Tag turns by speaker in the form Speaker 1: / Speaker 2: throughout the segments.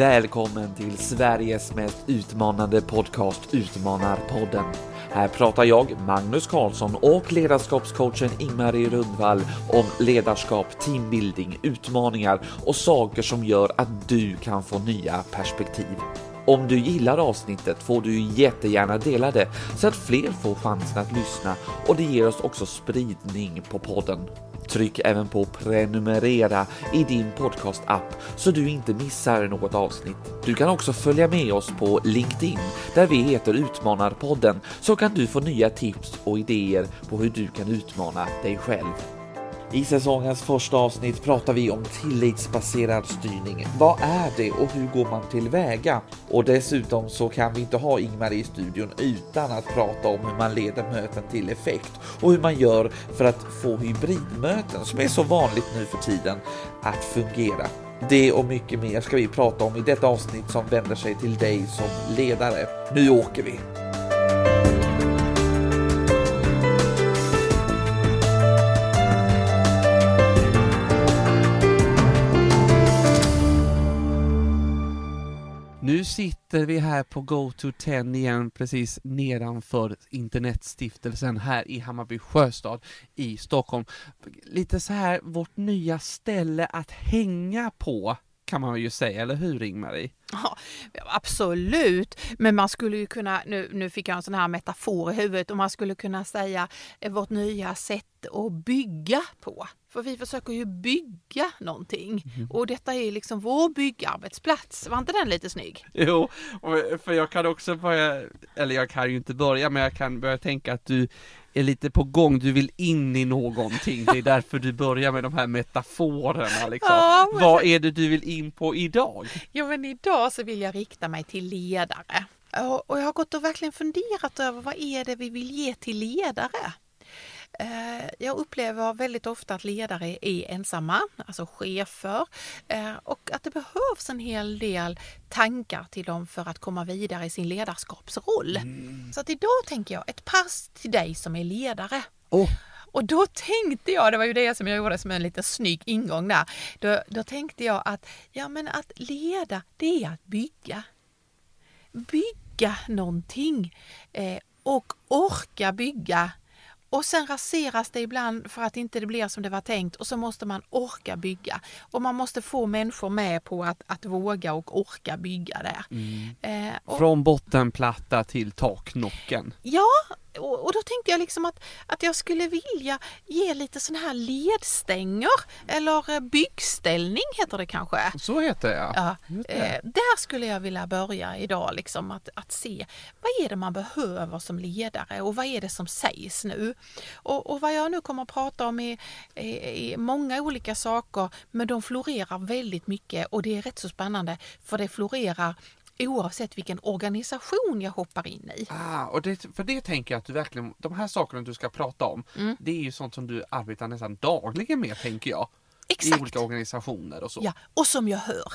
Speaker 1: Välkommen till Sveriges mest utmanande podcast Utmanarpodden. Här pratar jag, Magnus Karlsson och ledarskapscoachen Ingmarie Rundvall om ledarskap, teambuilding, utmaningar och saker som gör att du kan få nya perspektiv. Om du gillar avsnittet får du jättegärna dela det så att fler får chansen att lyssna och det ger oss också spridning på podden. Tryck även på prenumerera i din podcastapp så du inte missar något avsnitt. Du kan också följa med oss på LinkedIn där vi heter Utmanarpodden så kan du få nya tips och idéer på hur du kan utmana dig själv. I säsongens första avsnitt pratar vi om tillitsbaserad styrning. Vad är det och hur går man tillväga? Och dessutom så kan vi inte ha Ingmar i studion utan att prata om hur man leder möten till effekt och hur man gör för att få hybridmöten som är så vanligt nu för tiden att fungera. Det och mycket mer ska vi prata om i detta avsnitt som vänder sig till dig som ledare. Nu åker vi!
Speaker 2: Nu sitter vi här på GoTo10 igen, precis nedanför Internetstiftelsen här i Hammarby Sjöstad i Stockholm. Lite så här vårt nya ställe att hänga på kan man ju säga, eller hur Ingmarie?
Speaker 3: Ja, absolut, men man skulle ju kunna, nu, nu fick jag en sån här metafor i huvudet, och man skulle kunna säga eh, vårt nya sätt att bygga på. För vi försöker ju bygga någonting mm. och detta är liksom vår byggarbetsplats. Var inte den lite snygg?
Speaker 2: Jo, för jag kan också börja, eller jag kan ju inte börja, men jag kan börja tänka att du är lite på gång, du vill in i någonting, det är därför du börjar med de här metaforerna liksom. Ja, men... Vad är det du vill in på idag?
Speaker 3: Ja men idag så vill jag rikta mig till ledare. Och jag har gått och verkligen funderat över vad är det vi vill ge till ledare? Eh, jag upplever väldigt ofta att ledare är ensamma, alltså chefer, eh, och att det behövs en hel del tankar till dem för att komma vidare i sin ledarskapsroll. Mm. Så att idag tänker jag ett pass till dig som är ledare. Oh. Och då tänkte jag, det var ju det som jag gjorde som en liten snygg ingång där, då, då tänkte jag att ja men att leda det är att bygga. Bygga någonting eh, och orka bygga och sen raseras det ibland för att inte det blir som det var tänkt och så måste man orka bygga. Och man måste få människor med på att, att våga och orka bygga där. Mm.
Speaker 2: Eh, och, Från bottenplatta till taknocken.
Speaker 3: Ja, och, och, då tänkte jag liksom att, att jag skulle vilja ge lite sån här ledstänger eller eh, byggställning heter det kanske.
Speaker 2: Så heter det
Speaker 3: ja. Eh, där skulle jag vilja börja idag liksom att, att se vad är det man behöver som ledare och vad är det som sägs nu? Och, och vad jag nu kommer att prata om är, är, är många olika saker men de florerar väldigt mycket och det är rätt så spännande för det florerar oavsett vilken organisation jag hoppar in i.
Speaker 2: Ah, och det, för det tänker jag att du verkligen, de här sakerna du ska prata om, mm. det är ju sånt som du arbetar nästan dagligen med tänker jag.
Speaker 3: Exakt.
Speaker 2: I olika organisationer och så.
Speaker 3: Ja, och som jag hör.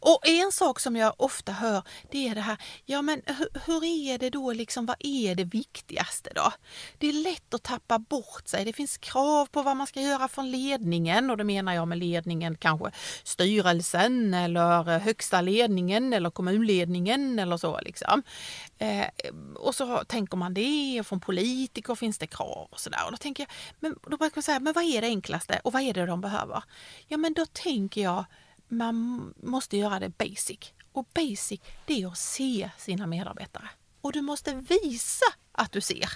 Speaker 3: Och en sak som jag ofta hör det är det här, ja men hur, är det då liksom, vad är det viktigaste då? Det är lätt att tappa bort sig. Det finns krav på vad man ska göra från ledningen och då menar jag med ledningen kanske styrelsen eller eh, högsta ledningen eller kommunledningen eller så liksom. Eh, och så tänker man det och från politiker finns det krav och sådär. Och då tänker jag, men då brukar man säga, men vad är det enklaste och vad är det de behöver? Ja men då tänker jag man måste göra det basic. Och basic, det är att se sina medarbetare. Och du måste visa att du ser.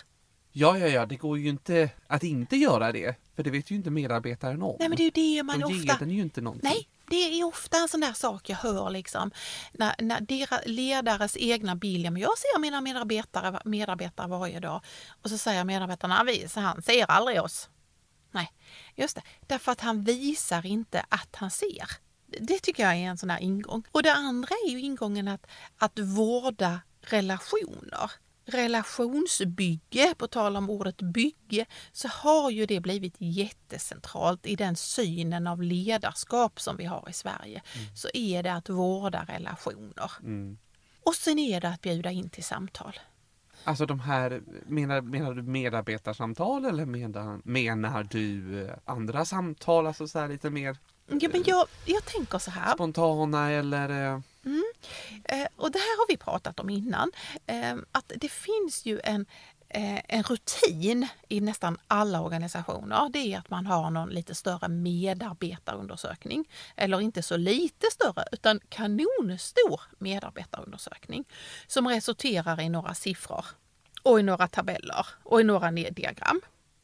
Speaker 2: Ja, ja, ja, det går ju inte att inte göra det. För det vet ju inte medarbetaren om.
Speaker 3: Nej, men det är ju det man
Speaker 2: De
Speaker 3: ofta...
Speaker 2: den ju inte någonting.
Speaker 3: Nej, det är ofta en sån där sak jag hör liksom. När, när deras ledares egna bild, men jag ser mina medarbetare, medarbetare varje dag. Och så säger medarbetarna, han ser aldrig oss. Nej, just det. Därför att han visar inte att han ser. Det tycker jag är en sån här ingång. Och det andra är ju ingången att, att vårda relationer. Relationsbygge, på tal om ordet bygge, så har ju det blivit jättecentralt i den synen av ledarskap som vi har i Sverige. Mm. Så är det att vårda relationer. Mm. Och sen är det att bjuda in till samtal.
Speaker 2: Alltså de här, menar, menar du medarbetarsamtal eller menar, menar du eh, andra samtal, alltså så lite mer
Speaker 3: Ja, men jag, jag tänker så här.
Speaker 2: Spontana eller? Eh...
Speaker 3: Eh, och det här har vi pratat om innan. Eh, att det finns ju en, eh, en rutin i nästan alla organisationer. Det är att man har någon lite större medarbetarundersökning. Eller inte så lite större, utan kanonstor medarbetarundersökning som resulterar i några siffror och i några tabeller och i några diagram.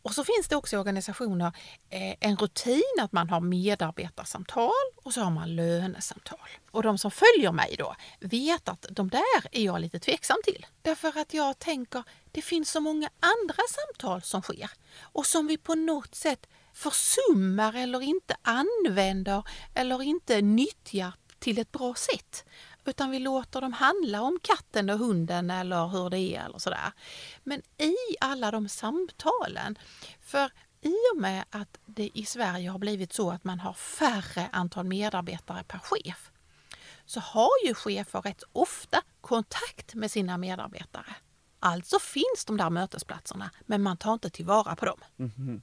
Speaker 3: Och så finns det också i organisationer eh, en rutin att man har medarbetarsamtal och så har man lönesamtal. Och de som följer mig då vet att de där är jag lite tveksam till. Därför att jag tänker det finns så många andra samtal som sker och som vi på något sätt försummar eller inte använder eller inte nyttjar till ett bra sätt utan vi låter dem handla om katten och hunden eller hur det är eller sådär. Men i alla de samtalen, för i och med att det i Sverige har blivit så att man har färre antal medarbetare per chef så har ju chefer rätt ofta kontakt med sina medarbetare. Alltså finns de där mötesplatserna men man tar inte tillvara på dem. Mm -hmm.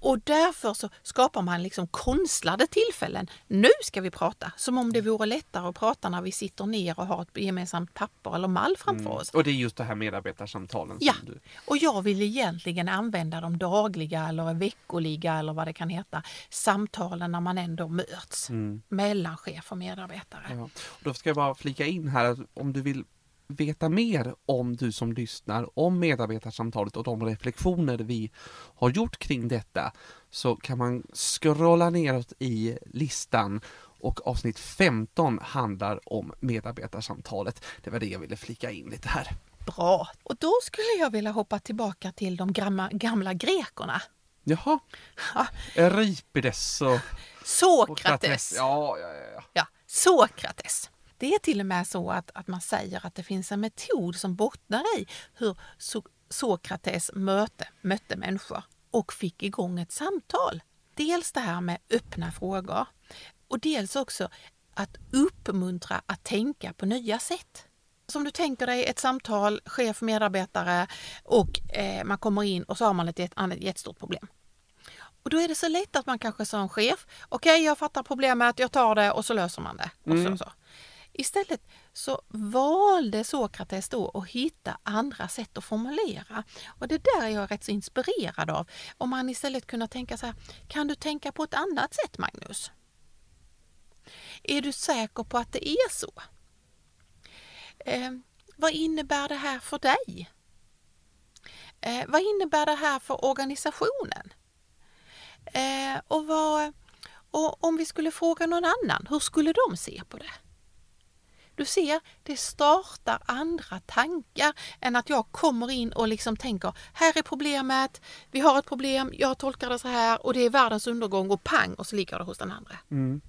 Speaker 3: Och därför så skapar man liksom konstlade tillfällen. Nu ska vi prata, som om det vore lättare att prata när vi sitter ner och har ett gemensamt papper eller mall framför mm. oss.
Speaker 2: Och det är just det här medarbetarsamtalen.
Speaker 3: Ja,
Speaker 2: du...
Speaker 3: och jag vill egentligen använda de dagliga eller veckoliga eller vad det kan heta samtalen när man ändå möts mm. mellan chef och medarbetare. Ja. Och
Speaker 2: då ska jag bara flika in här att om du vill veta mer om du som lyssnar, om medarbetarsamtalet och de reflektioner vi har gjort kring detta, så kan man scrolla neråt i listan och avsnitt 15 handlar om medarbetarsamtalet. Det var det jag ville flika in lite här.
Speaker 3: Bra! Och då skulle jag vilja hoppa tillbaka till de gamla, gamla grekerna.
Speaker 2: Jaha, ja. Euripides och
Speaker 3: Sokrates.
Speaker 2: Ja, ja, ja.
Speaker 3: ja, Sokrates. Det är till och med så att, att man säger att det finns en metod som bottnar i hur so Sokrates möte, mötte människor och fick igång ett samtal. Dels det här med öppna frågor och dels också att uppmuntra att tänka på nya sätt. Som du tänker dig ett samtal, chef, medarbetare och eh, man kommer in och så har man ett, ett, ett jättestort problem. Och då är det så lätt att man kanske som chef, okej okay, jag fattar problemet, jag tar det och så löser man det. Och mm. så, så. Istället så valde Sokrates då att hitta andra sätt att formulera. Och det där är jag rätt så inspirerad av. Om man istället kunde tänka så här, kan du tänka på ett annat sätt Magnus? Är du säker på att det är så? Eh, vad innebär det här för dig? Eh, vad innebär det här för organisationen? Eh, och, vad, och om vi skulle fråga någon annan, hur skulle de se på det? Du ser, det startar andra tankar än att jag kommer in och liksom tänker, här är problemet, vi har ett problem, jag tolkar det så här och det är världens undergång och pang och så ligger det hos den andra. Mm.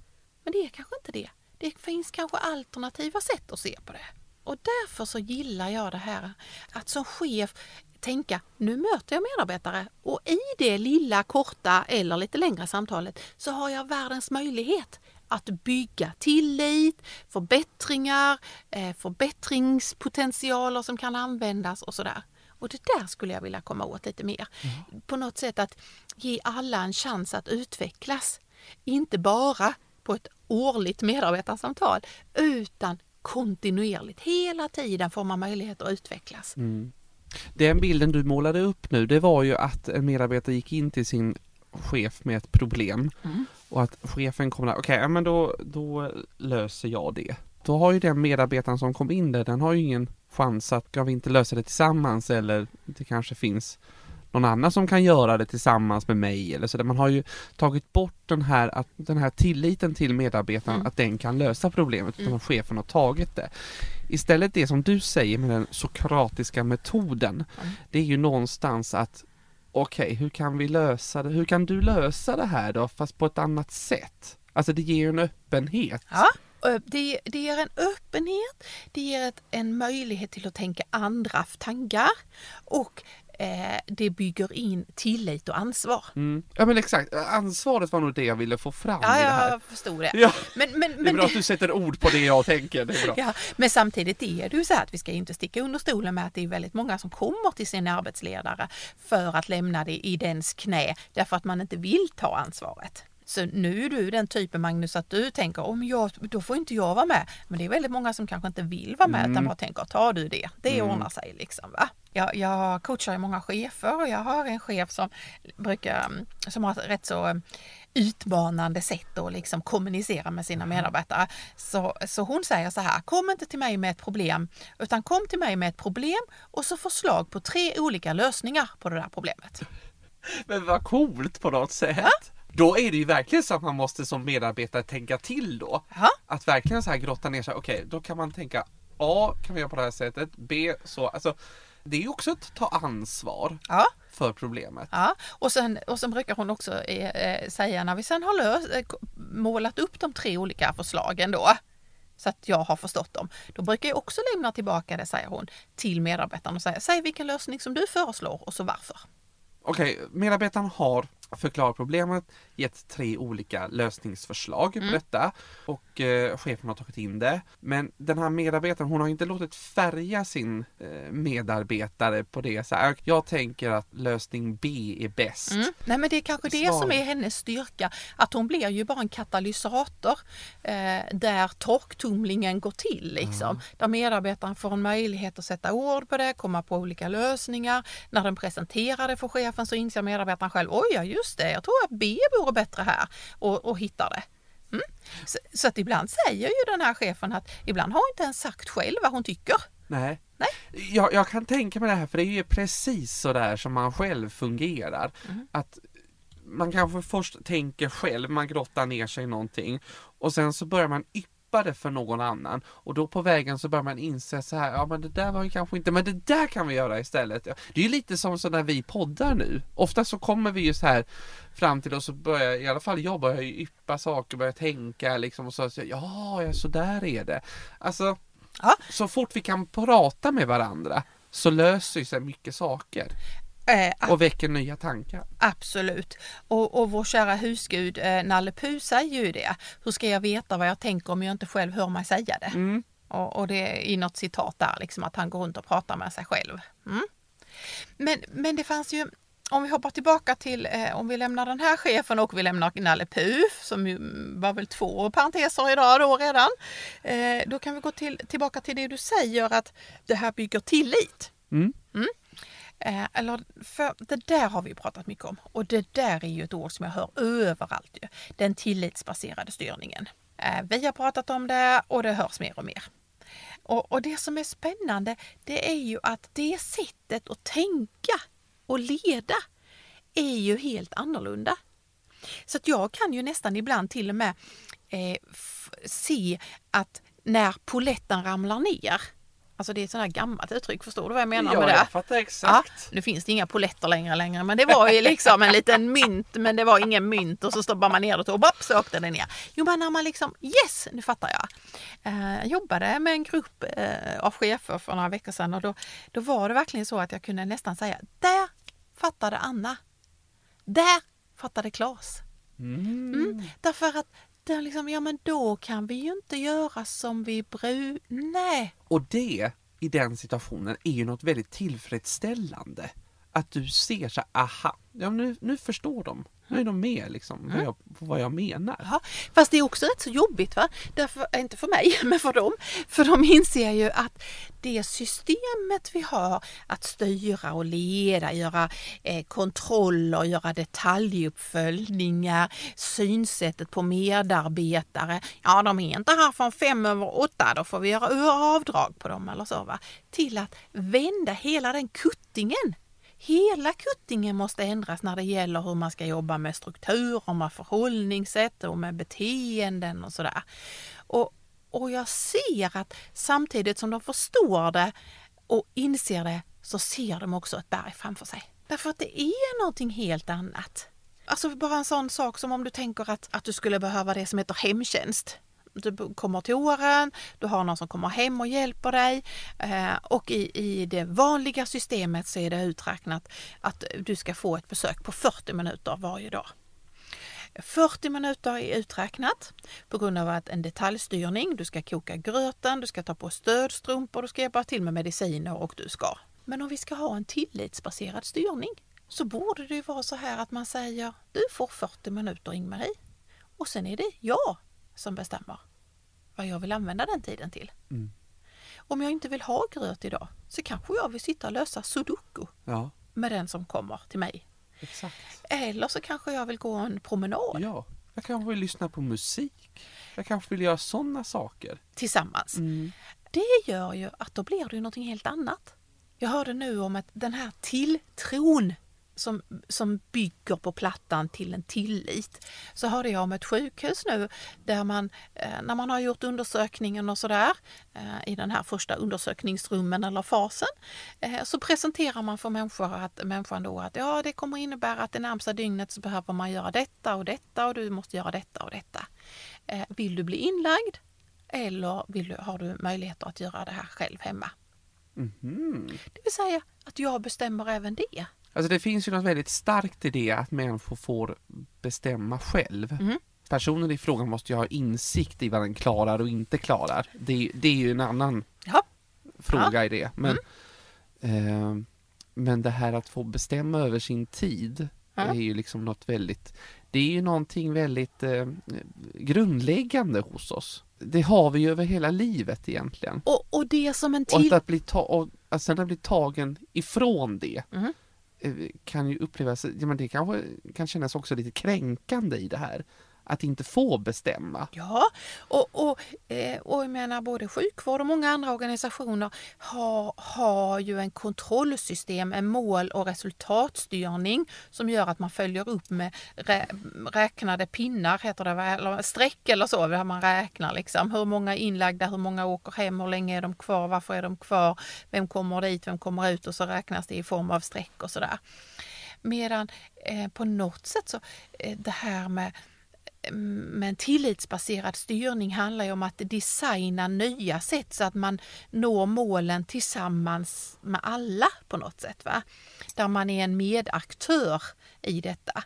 Speaker 3: Men det är kanske inte det. Det finns kanske alternativa sätt att se på det. Och därför så gillar jag det här att som chef tänka, nu möter jag medarbetare och i det lilla korta eller lite längre samtalet så har jag världens möjlighet att bygga tillit, förbättringar, eh, förbättringspotentialer som kan användas och sådär. Och det där skulle jag vilja komma åt lite mer. Mm. På något sätt att ge alla en chans att utvecklas. Inte bara på ett årligt medarbetarsamtal utan kontinuerligt. Hela tiden får man möjlighet att utvecklas. Mm.
Speaker 2: Den bilden du målade upp nu, det var ju att en medarbetare gick in till sin chef med ett problem mm. Och att chefen kommer där, okej, okay, men då, då löser jag det. Då har ju den medarbetaren som kom in där, den har ju ingen chans att, ska vi inte lösa det tillsammans eller det kanske finns någon annan som kan göra det tillsammans med mig eller så där. Man har ju tagit bort den här, att, den här tilliten till medarbetaren mm. att den kan lösa problemet utan mm. att chefen har tagit det. Istället det som du säger med den sokratiska metoden, mm. det är ju någonstans att okej, okay, hur kan vi lösa det? Hur kan du lösa det här då, fast på ett annat sätt? Alltså det ger ju en öppenhet.
Speaker 3: Ja, det, det ger en öppenhet, det ger ett, en möjlighet till att tänka andra tankar och eh, det bygger in tillit och ansvar.
Speaker 2: Mm. Ja men exakt, ansvaret var nog det jag ville få fram
Speaker 3: ja,
Speaker 2: i det här.
Speaker 3: jag förstod det.
Speaker 2: Ja. Men, men, men, det är bra att du sätter ord på det jag tänker. Det är bra.
Speaker 3: Ja, men samtidigt är det ju så att vi ska inte sticka under stolen med att det är väldigt många som kommer till sin arbetsledare för att lämna det i dens knä därför att man inte vill ta ansvaret. Så nu är du den typen Magnus att du tänker om jag, då får inte jag vara med. Men det är väldigt många som kanske inte vill vara med
Speaker 2: Mm.
Speaker 3: utan bara tänker tar du det, det
Speaker 2: Mm.
Speaker 3: ordnar sig liksom. Va? Jag, jag coachar ju många chefer och jag har en chef som brukar, mm, som har rätt så eh, utmanande sätt att liksom kommunicera med sina medarbetare. Så, så hon säger så här, kom inte till mig med ett problem utan kom till mig med ett problem och så förslag på tre olika lösningar på det där problemet.
Speaker 2: Men vad coolt på något sätt. Då är det ju verkligen så att man måste som medarbetare tänka till då.
Speaker 3: Ja.
Speaker 2: Att verkligen så här grotta ner sig. Okej, då kan man tänka A kan vi göra på det här sättet. B så. Alltså, det är ju också att ta ansvar
Speaker 3: Ja.
Speaker 2: för problemet.
Speaker 3: Ja, och sen, och sen brukar hon också eh, eh, säga när vi sen har löst, eh, målat upp de tre olika förslagen då, så att jag har förstått dem, då brukar jag också lämna tillbaka det, säger hon, till medarbetaren och säga, säg vilken lösning som du föreslår och så varför.
Speaker 2: Okej, medarbetaren har förklarat problemet, gett tre olika lösningsförslag
Speaker 3: Mm.
Speaker 2: på detta och eh, chefen har tagit in det. Men den här medarbetaren, hon har inte låtit färga sin eh, medarbetare på det. Så här, jag tänker att lösning B är bäst.
Speaker 3: Mm. Nej men det är kanske det
Speaker 2: Svar.
Speaker 3: som är hennes styrka, att hon blir ju bara en katalysator eh, där torktumlingen går till liksom. Där medarbetaren får en möjlighet att sätta ord på det, komma på olika lösningar. När den presenterar det för chefen så inser medarbetaren själv, oj ja just det, jag tror att B vore bättre här och, och hittar det. Mm. Så, så att ibland säger ju den här chefen att ibland har hon inte ens sagt själv vad hon tycker.
Speaker 2: Nej.
Speaker 3: Nej.
Speaker 2: Jag, jag kan tänka mig det här för det är ju precis så där som man själv fungerar.
Speaker 3: Mm.
Speaker 2: Att man kanske först tänker själv, man grottar ner sig i någonting och sen så börjar man yppa det för någon annan och då på vägen så börjar man inse så här, ja men det där var ju kanske inte, men det där kan vi göra istället. Det är ju lite som så när vi poddar nu. Ofta så kommer vi ju så här fram till och så börjar, i alla fall jag börjar ju yppa saker, börjar tänka liksom och så, så ja, ja så där är det. Alltså,
Speaker 3: Ja.
Speaker 2: så fort vi kan prata med varandra så löser sig mycket saker
Speaker 3: Eh,
Speaker 2: och väcker nya tankar.
Speaker 3: Absolut. Och, och vår kära husgud eh, Nalle Puh säger ju det. Hur ska jag veta vad jag tänker om jag inte själv hör mig säga det?
Speaker 2: Mm.
Speaker 3: Och, och det är i något citat där, liksom att han går runt och pratar med sig själv. Mm. Men, men det fanns ju, om vi hoppar tillbaka till, eh, om vi lämnar den här chefen och vi lämnar Nalle Puh, som ju var väl två parenteser idag då redan. Eh, då kan vi gå till, tillbaka till det du säger att det här bygger tillit.
Speaker 2: Mm.
Speaker 3: Eh, eller för det där har vi pratat mycket om och det där är ju ett ord som jag hör överallt. Ju. Den tillitsbaserade styrningen. Eh, vi har pratat om det och det hörs mer och mer. Och, och det som är spännande det är ju att det sättet att tänka och leda är ju helt annorlunda. Så att jag kan ju nästan ibland till och med eh, se att när poletten ramlar ner, alltså det är ett sånt här gammalt uttryck, förstår du vad jag menar
Speaker 2: ja,
Speaker 3: med det?
Speaker 2: jag fattar
Speaker 3: Ja,
Speaker 2: exakt.
Speaker 3: nu finns det inga poletter längre längre men det var ju liksom en liten mynt men det var ingen mynt och så stoppar man ner det och bopp så åkte den ner. Jo men när man liksom, yes nu fattar jag. Eh, Jag jobbade med en grupp eh, av chefer för några veckor sedan och då, då var det verkligen så att jag kunde nästan säga, där fattade Anna. Där fattade Claes.
Speaker 2: Mm.
Speaker 3: Mm, därför att det liksom, ja men då kan vi ju inte göra som vi bru... Nej.
Speaker 2: Och det i den situationen är ju något väldigt tillfredsställande. Att du ser så här, aha, ja, nu, nu förstår de. Nu är de med liksom, vad, jag, vad jag menar.
Speaker 3: Ja, fast det är också rätt så jobbigt, va? Därför, eh, inte för mig, men för dem. För de inser ju att det systemet vi har att styra och leda, göra eh, kontroller, göra detaljuppföljningar, synsättet på medarbetare. Ja, de är inte här från fem över åtta, då får vi göra avdrag på dem eller så. Va? Till att vända hela den kuttingen Hela kuttingen måste ändras när det gäller hur man ska jobba med strukturer, med förhållningssätt och med beteenden och sådär. Och, och jag ser att samtidigt som de förstår det och inser det så ser de också ett berg framför sig. Därför att det är någonting helt annat. Alltså bara en sån sak som om du tänker att, att du skulle behöva det som heter hemtjänst. Du kommer till åren, du har någon som kommer hem och hjälper dig eh, och i, i det vanliga systemet så är det uträknat att du ska få ett besök på 40 minuter varje dag. 40 minuter är uträknat på grund av att en detaljstyrning, du ska koka gröten, du ska ta på stödstrumpor, du ska hjälpa till med mediciner och du ska. Men om vi ska ha en tillitsbaserad styrning så borde det ju vara så här att man säger du får 40 minuter Ingmarie. Och sen är det jag som bestämmer vad jag vill använda den tiden till.
Speaker 2: Mm.
Speaker 3: Om jag inte vill ha gröt idag så kanske jag vill sitta och lösa sudoku
Speaker 2: Ja,
Speaker 3: med den som kommer till mig.
Speaker 2: exakt.
Speaker 3: Eller så kanske jag vill gå en promenad
Speaker 2: Ja, jag kanske vill lyssna på musik. Jag kanske vill göra sådana saker.
Speaker 3: tillsammans.
Speaker 2: Mm.
Speaker 3: Det gör ju att då blir det ju någonting helt annat. Jag hörde nu om att den här tilltron som, som bygger på plattan till en tillit. Så hörde jag om ett sjukhus nu där man, eh, när man har gjort undersökningen och sådär, eh, i den här första undersökningsrummen eller fasen, eh, så presenterar man för människor att, människan då att ja, det kommer innebära att det närmsta dygnet så behöver man göra detta och detta och du måste göra detta och detta. Vill du bli inlagd eller vill du, har du möjligheter att göra det här själv hemma?
Speaker 2: Mhm.
Speaker 3: Det vill säga att jag bestämmer även det.
Speaker 2: Alltså det finns ju något väldigt starkt i det att människor får bestämma själv.
Speaker 3: Mhm.
Speaker 2: Personen i frågan måste ju ha insikt i vad den klarar och inte klarar. Det, det är ju en annan
Speaker 3: Ja,
Speaker 2: fråga i det. Men, eh, men det här att få bestämma över sin tid
Speaker 3: Ja.
Speaker 2: är ju liksom något väldigt, det är ju någonting väldigt eh, grundläggande hos oss. Det har vi ju över hela livet egentligen.
Speaker 3: och, och det som en
Speaker 2: Och att,
Speaker 3: till...
Speaker 2: att, bli ta- och att sen att bli tagen ifrån det
Speaker 3: Mhm.
Speaker 2: Eh, kan ju upplevas, ja, men det kanske kan kännas också lite kränkande i det här. Att inte få bestämma.
Speaker 3: Ja, och, och, eh, och jag menar både sjukvård och många andra organisationer har, har ju en kontrollsystem, en mål och resultatstyrning som gör att man följer upp med rä, räknade pinnar, heter det, eller streck eller så, där man räknar liksom hur många är inlagda, hur många åker hem, hur länge är de kvar, varför är de kvar, vem kommer dit, vem kommer ut och så räknas det i form av streck och sådär. Medan eh, på något sätt så eh, det här med men tillitsbaserad styrning handlar ju om att designa nya sätt så att man når målen tillsammans med alla på något sätt. Va? Där man är en medaktör i detta.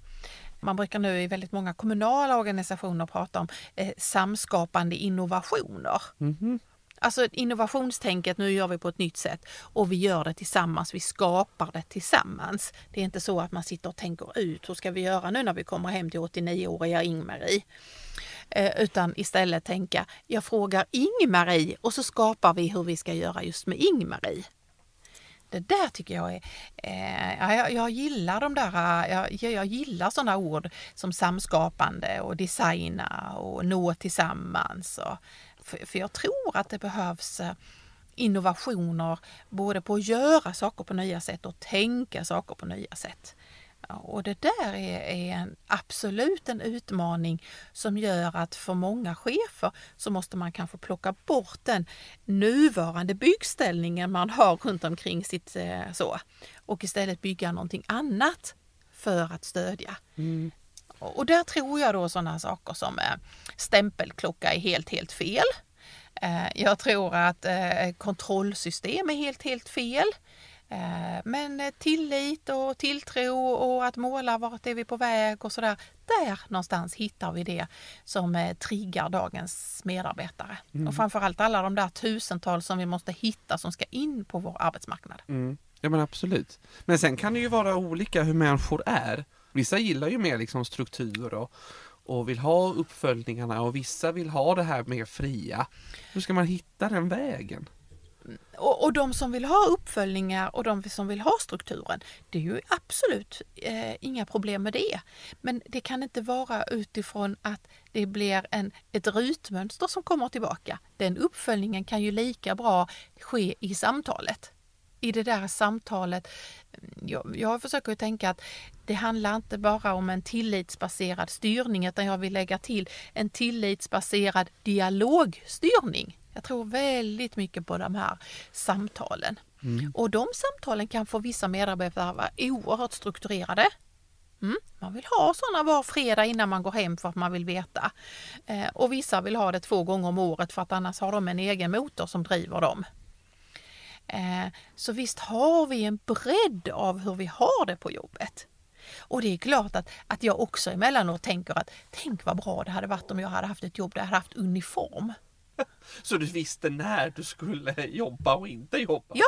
Speaker 3: Man brukar nu i väldigt många kommunala organisationer prata om eh, samskapande innovationer.
Speaker 2: Mhm.
Speaker 3: Alltså innovationstänket, nu gör vi på ett nytt sätt och vi gör det tillsammans, vi skapar det tillsammans. Det är inte så att man sitter och tänker ut, hur ska vi göra nu när vi kommer hem till 89-åriga Ingmarie? Eh, utan istället tänka, jag frågar Ingmarie och så skapar vi hur vi ska göra just med Ingmarie. Det där tycker jag är, eh, jag, jag gillar de där, jag, jag gillar sådana ord som samskapande och designa och nå tillsammans. Och, för, för jag tror att det behövs eh, innovationer både på att göra saker på nya sätt och tänka saker på nya sätt. Och det där är, är en, absolut en utmaning som gör att för många chefer så måste man kanske plocka bort den nuvarande byggställningen man har runt omkring sitt eh, så och istället bygga någonting annat för att stödja.
Speaker 2: Mm.
Speaker 3: Och där tror jag då sådana saker som eh, stämpelklocka är helt, helt fel. Eh, jag tror att eh, kontrollsystem är helt, helt fel. Men tillit och tilltro och att måla vart är vi på väg och sådär. Där någonstans hittar vi det som triggar dagens medarbetare. Och framförallt alla de där tusentals som vi måste hitta som ska in på vår arbetsmarknad.
Speaker 2: Mm. Ja men absolut. Men sen kan det ju vara olika hur människor är. Vissa gillar ju mer liksom struktur och, och vill ha uppföljningarna och vissa vill ha det här mer fria. Hur ska man hitta den vägen?
Speaker 3: Och, och de som vill ha uppföljningar och de som vill ha strukturen, det är ju absolut eh, inga problem med det. Men det kan inte vara utifrån att det blir en, ett rutmönster som kommer tillbaka. Den uppföljningen kan ju lika bra ske i samtalet. I det där samtalet, jag, jag försöker tänka att det handlar inte bara om en tillitsbaserad styrning utan jag vill lägga till en tillitsbaserad dialogstyrning. Jag tror väldigt mycket på de här samtalen. Och de samtalen kan för vissa medarbetare vara oerhört strukturerade. Mm. Man vill ha sådana var fredag innan man går hem för att man vill veta. Eh, och vissa vill ha det två gånger om året för att annars har de en egen motor som driver dem. Eh, så visst har vi en bredd av hur vi har det på jobbet. Och det är klart att, att jag också emellanåt tänker att tänk vad bra det hade varit om jag hade haft ett jobb där jag hade haft uniform.
Speaker 2: Så du visste när du skulle jobba och inte jobba?
Speaker 3: Ja,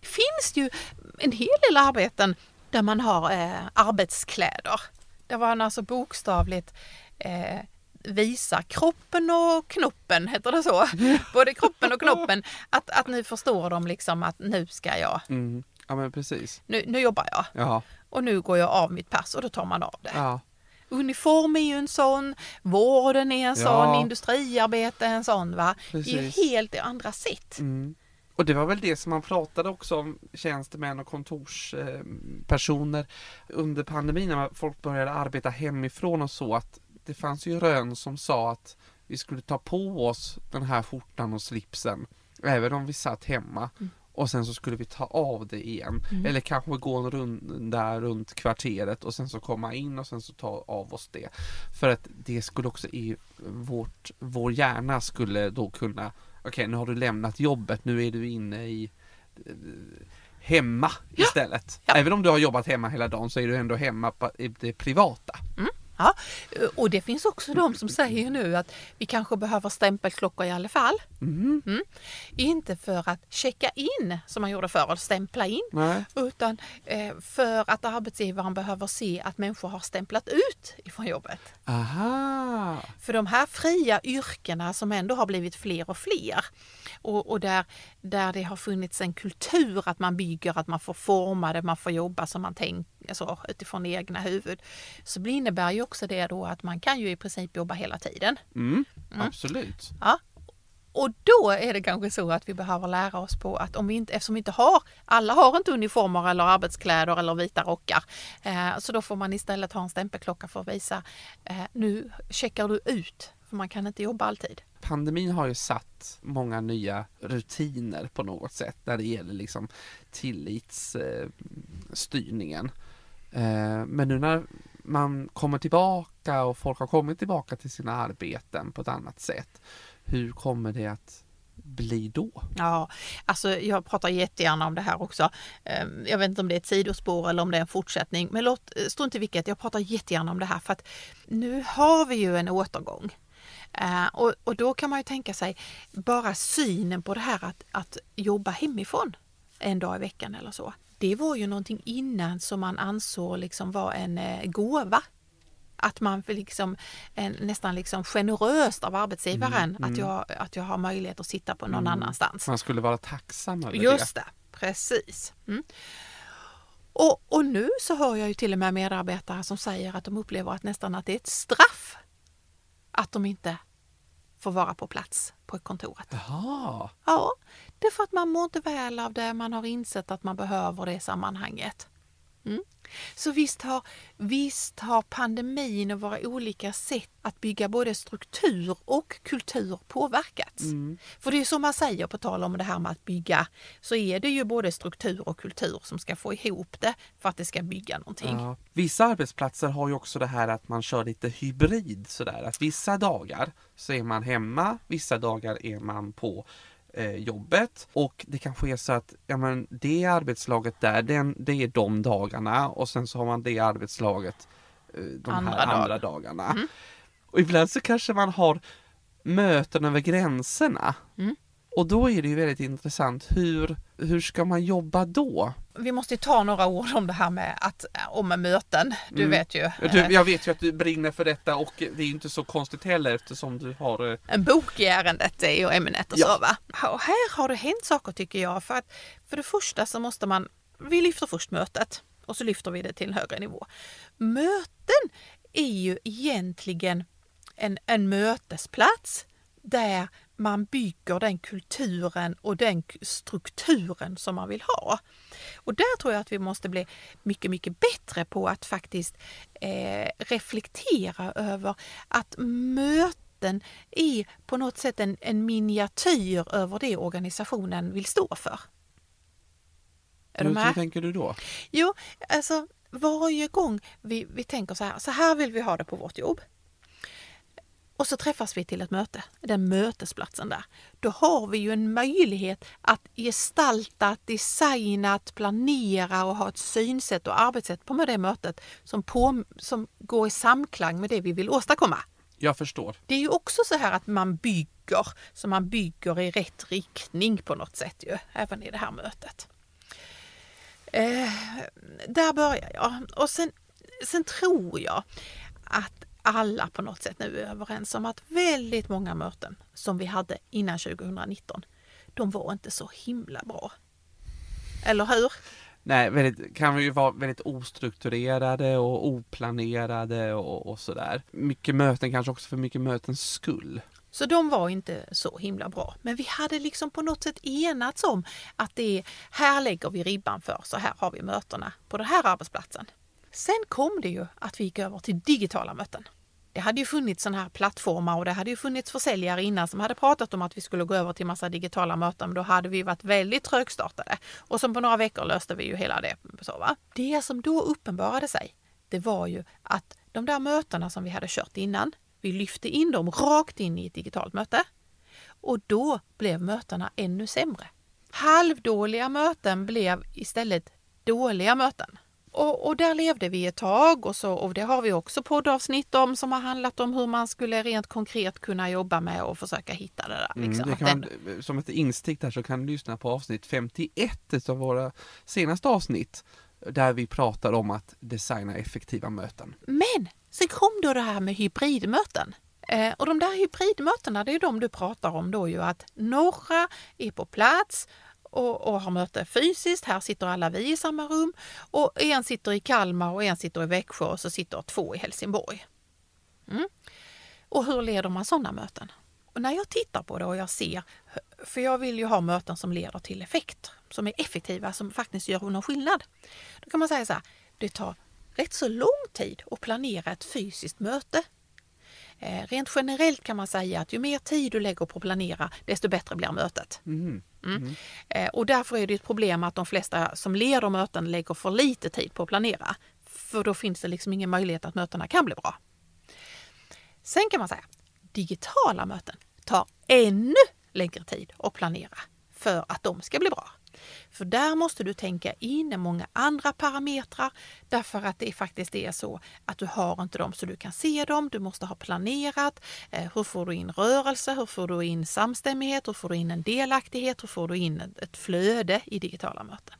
Speaker 3: det finns ju en hel del arbeten där man har eh, arbetskläder. Där man alltså bokstavligt eh, visa kroppen och knoppen, heter det så? Både kroppen och knoppen, att, att nu förstår de liksom att nu ska jag,
Speaker 2: Mm. Ja men precis.
Speaker 3: nu, nu jobbar jag
Speaker 2: Ja.
Speaker 3: och nu går jag av mitt pass och då tar man av det.
Speaker 2: ja.
Speaker 3: Uniform är ju en sån, vården är en
Speaker 2: Ja.
Speaker 3: sån, industriarbete är en sån va. Det är ju
Speaker 2: Precis.
Speaker 3: helt andra sätt.
Speaker 2: Mm. Och det var väl det som man pratade också om tjänstemän och kontorspersoner under pandemin när folk började arbeta hemifrån och så att det fanns ju rön som sa att vi skulle ta på oss den här skjortan och slipsen även om vi satt hemma
Speaker 3: Mm.
Speaker 2: och sen så skulle vi ta av det igen
Speaker 3: Mm.
Speaker 2: eller kanske gå en runda runt kvarteret och sen så komma in och sen så ta av oss det för att det skulle också i vårt, vår hjärna skulle då kunna Okej, nu har du lämnat jobbet, nu är du inne i eh, hemma istället.
Speaker 3: Ja.
Speaker 2: Även om du har jobbat hemma hela dagen så är du ändå hemma i det privata.
Speaker 3: Ja, och det finns också de som säger nu att vi kanske behöver stämpelklockor i alla fall.
Speaker 2: Mm.
Speaker 3: Inte för att checka in som man gjorde förr, stämpla in,
Speaker 2: Nej.
Speaker 3: utan eh, för att arbetsgivaren behöver se att människor har stämplat ut ifrån jobbet.
Speaker 2: Aha!
Speaker 3: För de här fria yrkena som ändå har blivit fler och fler och, och där, där det har funnits en kultur att man bygger, att man får forma det, man får jobba som man tänker så, utifrån egna huvud. Så innebär ju också det då att man kan ju i princip jobba hela tiden.
Speaker 2: Mm. Absolut.
Speaker 3: Ja. Och då är det kanske så att vi behöver lära oss på att om vi inte, eftersom vi inte har, alla har inte uniformer eller arbetskläder eller vita rockar, eh, så då får man istället ha en stämpelklocka för att visa, eh, nu checkar du ut, för man kan inte jobba alltid.
Speaker 2: Pandemin har ju satt många nya rutiner på något sätt när det gäller liksom tillitsstyrningen. Eh, Eh, men nu när man kommer tillbaka och folk har kommit tillbaka till sina arbeten på ett annat sätt. Hur kommer det att bli då?
Speaker 3: Ja, alltså jag pratar jättegärna om det här också. Ehm, jag vet inte om det är ett sidospår eller om det är en fortsättning, men låt, eh, strunt i vilket, jag pratar jättegärna om det här för att nu har vi ju en återgång. Eh, och, och då kan man ju tänka sig bara synen på det här att, att jobba hemifrån en dag i veckan eller så. Det var ju någonting innan som man ansåg liksom var en eh, gåva. Att man liksom, en, nästan liksom generöst av arbetsgivaren att, jag, att jag har möjlighet att sitta på någon annanstans.
Speaker 2: Man skulle vara tacksam över
Speaker 3: Just det, precis. Mm. Och, och nu så hör jag ju till och med medarbetare som säger att de upplever att nästan att det är ett straff att de inte får vara på plats på kontoret.
Speaker 2: det. Jaha,
Speaker 3: Ja, det är för att man mår inte väl av det, man har insett att man behöver det sammanhanget. Mm. Så visst har, visst har pandemin och våra olika sätt att bygga både struktur och kultur påverkats. För det är som man säger på tal om det här med att bygga, så är det ju både struktur och kultur som ska få ihop det för att det ska bygga någonting.
Speaker 2: Ja. Vissa arbetsplatser har ju också det här att man kör lite hybrid sådär. Att vissa dagar så är man hemma, vissa dagar är man på eh, jobbet och det kanske är så att ja, men det arbetslaget där, den, det är de dagarna och sen så har man det arbetslaget eh, de
Speaker 3: Andra
Speaker 2: här
Speaker 3: dagar.
Speaker 2: andra dagarna. Och ibland så kanske man har möten över gränserna.
Speaker 3: Mm.
Speaker 2: Och då är det ju väldigt intressant, hur, hur ska man jobba då?
Speaker 3: Vi måste ju ta några ord om det här med att, om möten. Du
Speaker 2: Mm.
Speaker 3: vet ju.
Speaker 2: Du,
Speaker 3: eh,
Speaker 2: jag vet ju att du brinner för detta och det är inte så konstigt heller eftersom du har eh,
Speaker 3: en bok i ärendet är ju ämnet och
Speaker 2: Ja.
Speaker 3: så va. Och här har det hänt saker tycker jag. För att för det första så måste man, vi lyfter först mötet och så lyfter vi det till en högre nivå. Möten är ju egentligen en, en mötesplats där man bygger den kulturen och den strukturen som man vill ha. Och där tror jag att vi måste bli mycket, mycket bättre på att faktiskt eh, reflektera över att möten är på något sätt en, en miniatyr över det organisationen vill stå för. Är
Speaker 2: hur, hur tänker du då?
Speaker 3: Jo, alltså varje gång vi, vi tänker så här, så här vill vi ha det på vårt jobb. Och så träffas vi till ett möte, den mötesplatsen där. Då har vi ju en möjlighet att gestalta, att designa, att planera och ha ett synsätt och arbetssätt på med det mötet som, på, som går i samklang med det vi vill åstadkomma.
Speaker 2: Jag förstår.
Speaker 3: Det är ju också så här att man bygger, så man bygger i rätt riktning på något sätt ju, även i det här mötet. Eh, där börjar jag. Och sen, sen tror jag att, alla på något sätt nu är överens om att väldigt många möten som vi hade innan 2019, de var inte så himla bra. Eller hur?
Speaker 2: Nej, väldigt, kan ju vara väldigt ostrukturerade och oplanerade och, och sådär. Mycket möten kanske också för mycket mötens skull.
Speaker 3: Så de var inte så himla bra. Men vi hade liksom på något sätt enats om att det är, här lägger vi ribban för, så här har vi mötena på den här arbetsplatsen. Sen kom det ju att vi gick över till digitala möten. Det hade ju funnits sådana här plattformar och det hade ju funnits försäljare innan som hade pratat om att vi skulle gå över till massa digitala möten. Men då hade vi varit väldigt trögstartade. Och som på några veckor löste vi ju hela det. Så, va? Det som då uppenbarade sig, det var ju att de där mötena som vi hade kört innan, vi lyfte in dem rakt in i ett digitalt möte. Och då blev mötena ännu sämre. Halvdåliga möten blev istället dåliga möten. Och, och, där levde vi ett tag och, så, och det har vi också poddavsnitt om som har handlat om hur man skulle rent konkret kunna jobba med och försöka hitta det där.
Speaker 2: Mm,
Speaker 3: Liksom.
Speaker 2: det kan, den... Som ett instick där så kan du lyssna på avsnitt 51 av våra senaste avsnitt där vi pratar om att designa effektiva möten.
Speaker 3: Men sen kom då det här med hybridmöten. Eh, och de där hybridmötena, det är de du pratar om då ju att några är på plats och, och har möte fysiskt. Här sitter alla vi i samma rum och en sitter i Kalmar och en sitter i Växjö och så sitter två i Helsingborg. Mm. Och hur leder man sådana möten? Och när jag tittar på det och jag ser, för jag vill ju ha möten som leder till effekt, som är effektiva, som faktiskt gör någon skillnad. Då kan man säga så här, det tar rätt så lång tid att planera ett fysiskt möte. Eh, rent generellt kan man säga att ju mer tid du lägger på att planera, desto bättre blir mötet.
Speaker 2: Mm.
Speaker 3: Mm. Mm. Och därför är det ett problem att de flesta som leder möten lägger för lite tid på att planera. För då finns det liksom ingen möjlighet att mötena kan bli bra. Sen kan man säga, digitala möten tar ännu längre tid att planera för att de ska bli bra. För där måste du tänka in många andra parametrar därför att det faktiskt är så att du har inte dem så du kan se dem. Du måste ha planerat. Eh, hur får du in rörelse? Hur får du in samstämmighet? Hur får du in en delaktighet? Hur får du in ett flöde i digitala möten?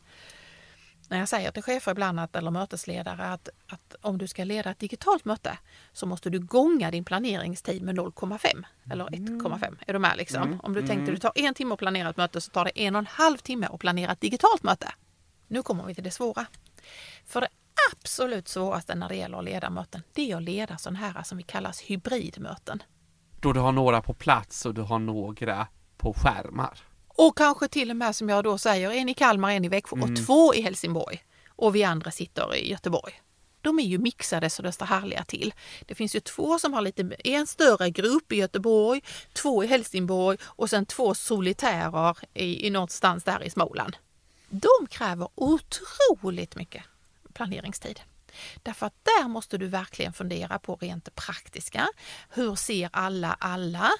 Speaker 3: när jag säger till chefer ibland att, eller mötesledare att, att om du ska leda ett digitalt möte så måste du gånga din planeringstid med 0,5 eller 1,5. Är du med? Liksom?
Speaker 2: Mm.
Speaker 3: Om du tänkte
Speaker 2: Mm.
Speaker 3: det tar en timme att planera ett möte så tar det en och en halv timme att planera ett digitalt möte. Nu kommer vi till det svåra. För det absolut svåraste när det gäller att leda möten, det är att leda sådana här som vi kallas hybridmöten.
Speaker 2: Då du har några på plats och du har några på skärmar.
Speaker 3: Och kanske till och med som jag då säger, en i Kalmar, en i Växjö
Speaker 2: Mm.
Speaker 3: och två i Helsingborg. Och vi andra sitter i Göteborg. De är ju mixade så det står härliga till. Det finns ju två som har lite, en större grupp i Göteborg, två i Helsingborg och sen två solitärer i, i någonstans där i Småland. De kräver otroligt mycket planeringstid. Därför att där måste du verkligen fundera på rent praktiska. Hur ser alla alla?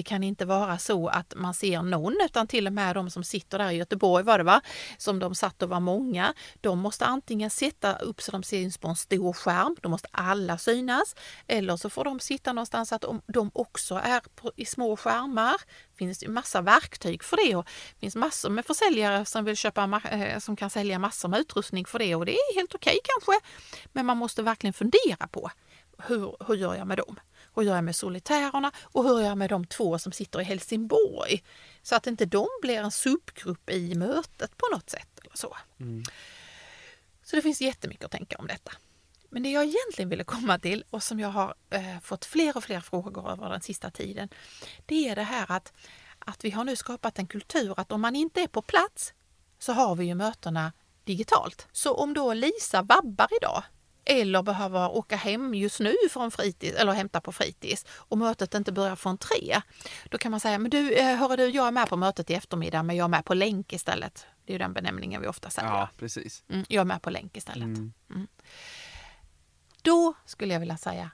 Speaker 3: Det kan inte vara så att man ser någon utan till och med de som sitter där i Göteborg var det va, som de satt och var många. De måste antingen sätta upp så de syns på en stor skärm, då måste alla synas. Eller så får de sitta någonstans att de- också är på, i små skärmar. Det finns ju massa verktyg för det och det finns massor med försäljare som vill köpa, eh, som kan sälja massor med utrustning för det och det är helt okej kanske. Men man måste verkligen fundera på hur, hur gör jag med dem? Hur gör jag med solitärerna och hur gör jag med de två som sitter i Helsingborg? Så att inte de blir en subgrupp i mötet på något sätt. eller så. Så det finns jättemycket att tänka om detta. Men det jag egentligen ville komma till och som jag har eh, fått fler och fler frågor över den sista tiden, det är det här att, att vi har nu skapat en kultur att om man inte är på plats så har vi ju mötena digitalt. Så om då Lisa vabbar idag eller behöver åka hem just nu från fritids eller hämta på fritids och mötet inte börjar från tre. Då kan man säga, men du, eh, hörru du, jag är med på mötet i eftermiddag men jag är med på länk istället. Det är ju den benämningen vi ofta säger.
Speaker 2: Ja, precis.
Speaker 3: Mm, jag är med på länk istället.
Speaker 2: Mm.
Speaker 3: Då skulle jag vilja säga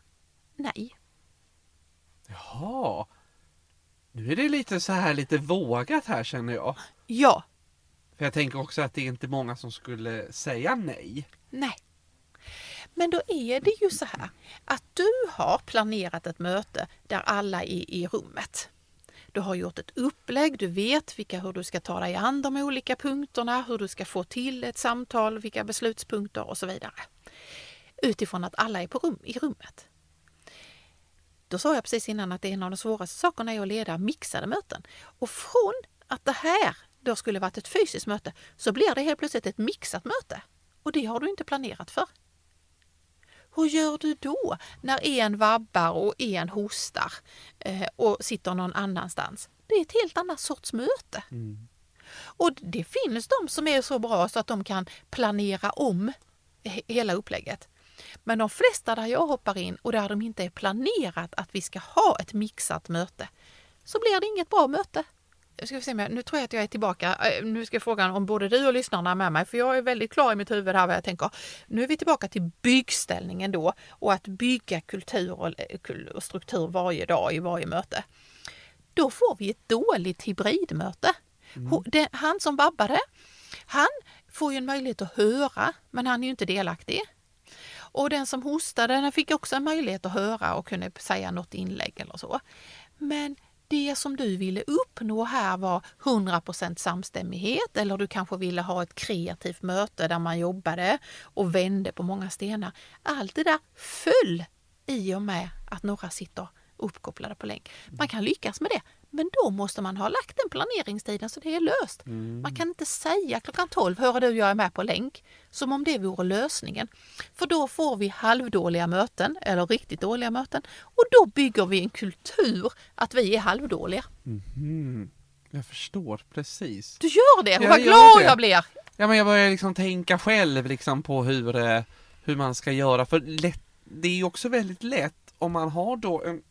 Speaker 3: nej.
Speaker 2: Jaha. Nu är det lite så här lite vågat här känner jag.
Speaker 3: Ja,
Speaker 2: För jag tänker också att det är inte många som skulle säga nej.
Speaker 3: nej. Men då är det ju så här att du har planerat ett möte där alla är i rummet. Du har gjort ett upplägg, du vet vilka, hur du ska ta dig an de olika punkterna, hur du ska få till ett samtal, vilka beslutspunkter och så vidare. Utifrån att alla är på rum, i rummet. Då sa jag precis innan att det är en av de svåraste sakerna är att leda mixade möten. Och från att det här då skulle varit ett fysiskt möte så blir det helt plötsligt ett mixat möte. Och det har du inte planerat för. Hur gör du då när en vabbar och en hostar eh, och sitter någon annanstans? Det är ett helt annat sorts möte. Mm. Och det finns de som är så bra så att de kan planera om hela upplägget. Men de flesta där jag hoppar in och där de inte är planerat att vi ska ha ett mixat möte så blir det inget bra möte. Ska se, nu tror jag att jag är tillbaka. Eh, nu ska jag fråga om både du och lyssnarna är med mig, för jag är väldigt klar i mitt huvud här vad jag tänker. Nu är vi tillbaka till byggställningen då och att bygga kultur och struktur varje dag i varje möte. Då får vi ett dåligt hybridmöte. Mm. Han som vabbade, han får ju en möjlighet att höra, men han är ju inte delaktig. Och den som hostade, den fick också en möjlighet att höra och kunde säga något inlägg eller så. Men det som du ville uppnå här var 100% samstämmighet eller du kanske ville ha ett kreativt möte där man jobbade och vände på många stenar. Allt det där föll i och med att några sitter uppkopplade på länk. Man kan lyckas med det, men då måste man ha lagt den planeringstiden så det är löst. Mm. Man kan inte säga klockan 12, hör du jag är med på länk, som om det vore lösningen. För då får vi halvdåliga möten eller riktigt dåliga möten och då bygger vi en kultur att vi är halvdåliga.
Speaker 2: Mm. Jag förstår precis.
Speaker 3: Du gör det, jag vad glad jag blir!
Speaker 2: Ja men jag börjar liksom tänka själv liksom på hur, eh, hur man ska göra, för lätt, det är ju också väldigt lätt om man har då en,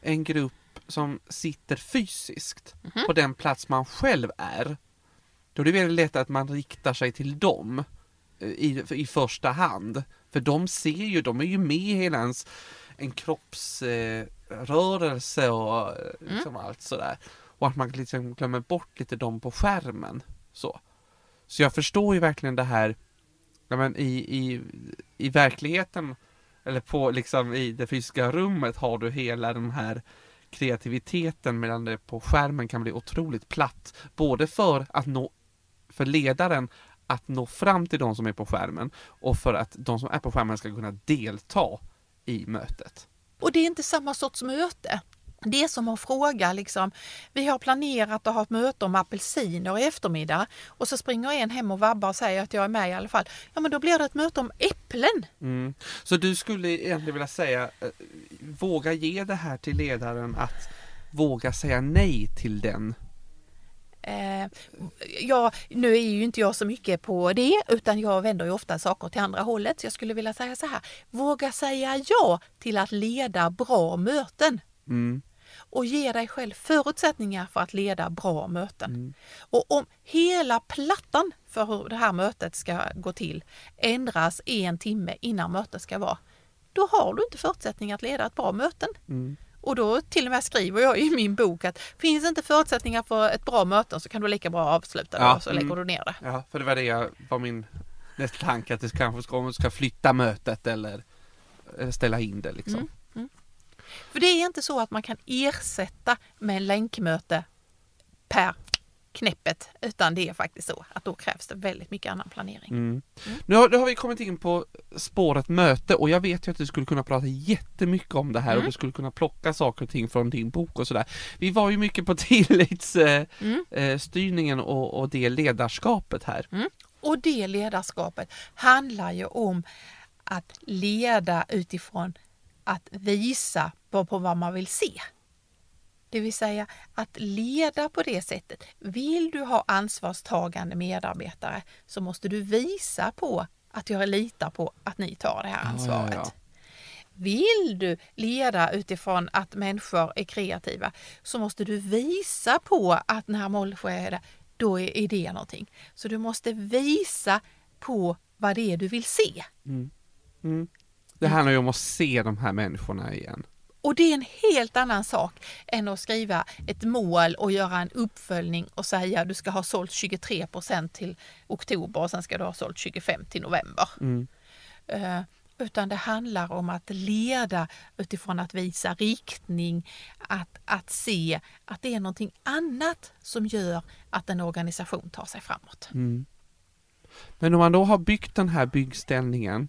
Speaker 2: en grupp som sitter fysiskt mm -hmm. på den plats man själv är, då är det väldigt lätt att man riktar sig till dem eh, i, i första hand. För de ser ju, de är ju med i hela ens en kroppsrörelse eh, och mm. liksom mm. allt sådär. Och att man liksom glömmer bort lite dem på skärmen. Så, så jag förstår ju verkligen det här, ja, men i, i, i verkligheten, eller på liksom i det fysiska rummet har du hela den här kreativiteten medan det på skärmen kan bli otroligt platt. Både för att nå, för ledaren att nå fram till de som är på skärmen och för att de som är på skärmen ska kunna delta i mötet.
Speaker 3: Och det är inte samma sorts möte. Det är som att fråga, liksom, vi har planerat att ha ett möte om apelsiner i eftermiddag och så springer en hem och vabbar och säger att jag är med i alla fall. Ja men då blir det ett möte om äpplen.
Speaker 2: Mm. Så du skulle egentligen vilja säga, eh, våga ge det här till ledaren att våga säga nej till den
Speaker 3: Eh, ja, nu är ju inte jag så mycket på det utan jag vänder ju ofta saker till andra hållet. Så jag skulle vilja säga så här, våga säga ja till att leda bra möten. Mm och ge dig själv förutsättningar för att leda bra möten. Mm. Och om hela plattan för hur det här mötet ska gå till ändras en timme innan mötet ska vara, då har du inte förutsättningar att leda ett bra möten. Mm. Och då till och med skriver jag i min bok att finns inte förutsättningar för ett bra möte så kan du lika bra avsluta det ja, och så lägger mm. du ner det.
Speaker 2: Ja, för det var det jag var min nästa tanke att det kanske ska, om ska flytta mötet eller ställa in det liksom. Mm.
Speaker 3: För det är inte så att man kan ersätta med en länkmöte per knäppet, utan det är faktiskt så att då krävs det väldigt mycket annan planering. Mm.
Speaker 2: Mm. Nu, har, nu har vi kommit in på spåret möte och jag vet ju att du skulle kunna prata jättemycket om det här mm. och du skulle kunna plocka saker och ting från din bok och sådär. Vi var ju mycket på tillitsstyrningen eh, mm. och, och det ledarskapet här.
Speaker 3: Mm. Och det ledarskapet handlar ju om att leda utifrån att visa på, vad man vill se. Det vill säga att leda på det sättet. Vill du ha ansvarstagande medarbetare så måste du visa på att jag litar på att ni tar det här ansvaret. Ja, ja, ja. Vill du leda utifrån att människor är kreativa så måste du visa på att när människor är det, då är det någonting. Så du måste visa på vad det är du vill se. Mm.
Speaker 2: Mm. Det handlar ju om att se de här människorna igen.
Speaker 3: Och det är en helt annan sak än att skriva ett mål och göra en uppföljning och säga att du ska ha sålt 23 till oktober och sen ska du ha sålt 25 till november. Mm. Uh, utan det handlar om att leda utifrån att visa riktning, att, att se att det är någonting annat som gör att en organisation tar sig framåt. Mm.
Speaker 2: Men om man då har byggt den här byggställningen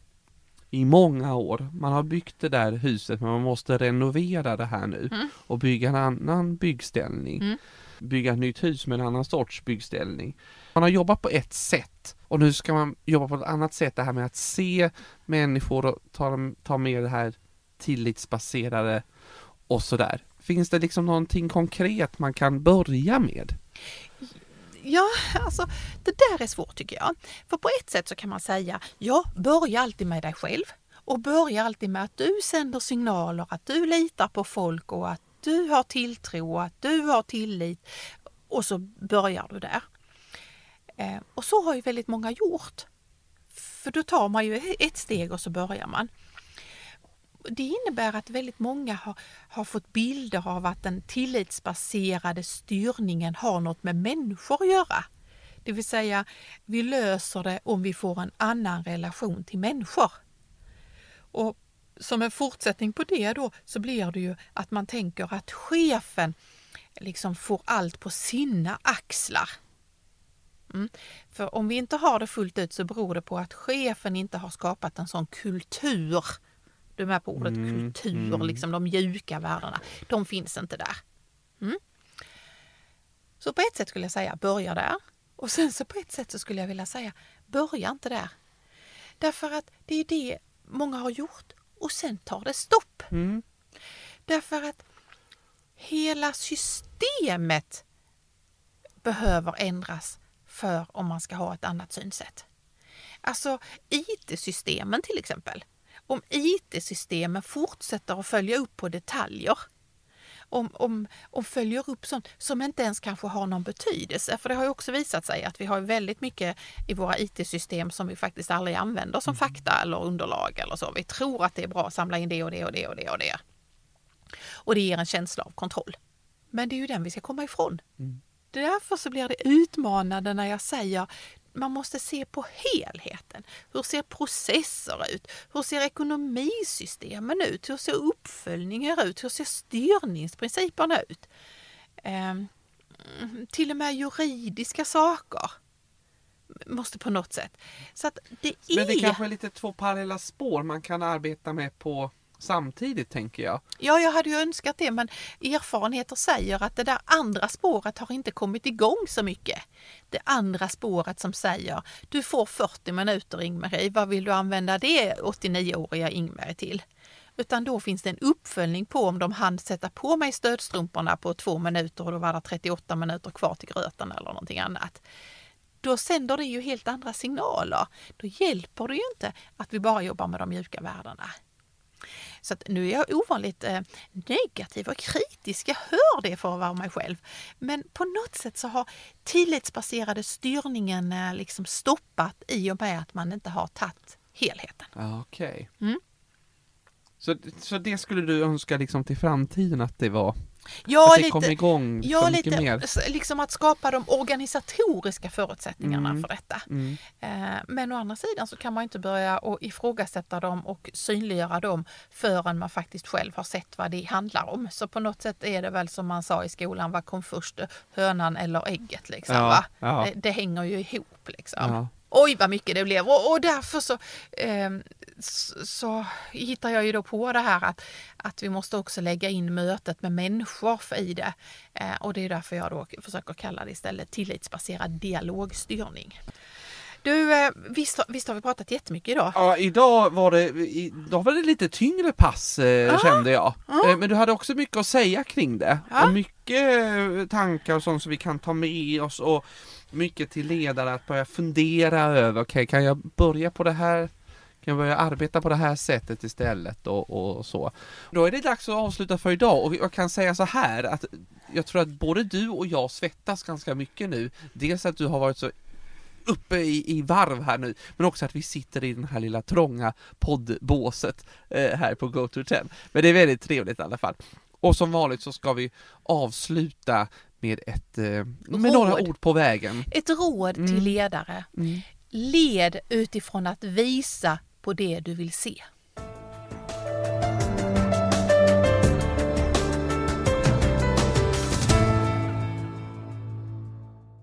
Speaker 2: i många år. Man har byggt det där huset men man måste renovera det här nu
Speaker 3: Mm.
Speaker 2: och bygga en annan byggställning.
Speaker 3: Mm.
Speaker 2: Bygga ett nytt hus med en annan sorts byggställning. Man har jobbat på ett sätt och nu ska man jobba på ett annat sätt. Det här med att se människor och ta, ta med det här tillitsbaserade och sådär. Finns det liksom någonting konkret man kan börja med?
Speaker 3: Ja, alltså det där är svårt tycker jag. För på ett sätt så kan man säga, ja, börja alltid med dig själv. Och börja alltid med att du sänder signaler, att du litar på folk och att du har tilltro och att du har tillit. Och så börjar du där. Eh, och så har ju väldigt många gjort. För då tar man ju ett steg och så börjar man. Det innebär att väldigt många har, har fått bilder av att den tillitsbaserade styrningen har något med människor att göra. Det vill säga, vi löser det om vi får en annan relation till människor. Och som en fortsättning på det då så blir det ju att man tänker att chefen liksom får allt på sina axlar. Mm. För om vi inte har det fullt ut så beror det på att chefen inte har skapat en sån kultur. Du är med på ordet
Speaker 2: Mm,
Speaker 3: kultur,
Speaker 2: mm.
Speaker 3: liksom de mjuka värdena. De finns inte där. Mm. Så på ett sätt skulle jag säga börja där. Och sen så på ett sätt så skulle jag vilja säga börja inte där. Därför att det är det många har gjort och sen tar det stopp.
Speaker 2: Mm.
Speaker 3: Därför att hela systemet behöver ändras för om man ska ha ett annat synsätt. Alltså IT-systemen till exempel. Om IT-systemen fortsätter att följa upp på detaljer om, om, om följer upp sånt som inte ens kanske har någon betydelse. För det har ju också visat sig att vi har väldigt mycket i våra IT-system som vi faktiskt aldrig använder som fakta eller underlag eller så. Vi tror att det är bra att samla in det och det och det och det och det. Och det ger en känsla av kontroll. Men det är ju den vi ska komma ifrån. Därför så blir det utmanande när jag säger man måste se på helheten. Hur ser processer ut? Hur ser ekonomisystemen ut? Hur ser uppföljningar ut? Hur ser styrningsprinciperna ut? Ehm, till och med juridiska saker måste på något sätt. Så att det är...
Speaker 2: Men det kanske är lite två parallella spår man kan arbeta med på samtidigt tänker jag.
Speaker 3: Ja, jag hade ju önskat det, men erfarenheter säger att det där andra spåret har inte kommit igång så mycket. Det andra spåret som säger du får 40 minuter Ingmarie, vad vill du använda det 89-åriga Ingmarie till? Utan då finns det en uppföljning på om de hann sätta på mig stödstrumporna på två minuter och då var det 38 minuter kvar till gröten eller någonting annat. Då sänder det ju helt andra signaler. Då hjälper det ju inte att vi bara jobbar med de mjuka värdena. Så att nu är jag ovanligt eh, negativ och kritisk. Jag hör det för att vara mig själv. Men på något sätt så har tillitsbaserade styrningen eh, liksom stoppat i och med att man inte har tagit helheten.
Speaker 2: Okej.
Speaker 3: Mm.
Speaker 2: Så, så det skulle du önska liksom till framtiden att det var?
Speaker 3: Ja,
Speaker 2: att det kom igång
Speaker 3: ja, lite
Speaker 2: mer?
Speaker 3: liksom att skapa de organisatoriska förutsättningarna
Speaker 2: Mm.
Speaker 3: för detta.
Speaker 2: Mm.
Speaker 3: Eh, Men å andra sidan så kan man inte börja och ifrågasätta dem och synliggöra dem förrän man faktiskt själv har sett vad det handlar om. Så på något sätt är det väl som man sa i skolan, vad kom först, hönan eller ägget? Liksom,
Speaker 2: Ja,
Speaker 3: va?
Speaker 2: ja.
Speaker 3: Det, det hänger ju ihop. Liksom. Oj vad mycket det blev och, och därför så, ehm, så, så hittar jag ju då på det här att, att vi måste också lägga in mötet med människor för i det. Eh, och det är därför jag då försöker kalla det istället tillitsbaserad dialogstyrning. Du, eh, visst, har- visst har vi pratat jättemycket idag?
Speaker 2: Ja, idag var det, idag var det lite tyngre pass eh,
Speaker 3: Ah.
Speaker 2: kände jag. Eh, men du hade också mycket att säga kring det.
Speaker 3: Ja.
Speaker 2: Och mycket eh, tankar och sånt som vi kan ta med oss och mycket till ledare att börja fundera över. Okej, kan jag börja på det här? Kan jag börja arbeta på det här sättet istället och, och så. Då är det dags att avsluta för idag och jag kan säga så här att jag tror att både du och jag svettas ganska mycket nu. Dels att du har varit så uppe i, i varv här nu, men också att vi sitter i den här lilla trånga poddbåset eh, här på Go to 10. Men det är väldigt trevligt i alla fall. Och som vanligt så ska vi avsluta med ett, eh, med några
Speaker 3: Råd.
Speaker 2: ord på vägen.
Speaker 3: Ett råd
Speaker 2: Mm.
Speaker 3: till ledare.
Speaker 2: Mm.
Speaker 3: Led utifrån att visa på det du vill se.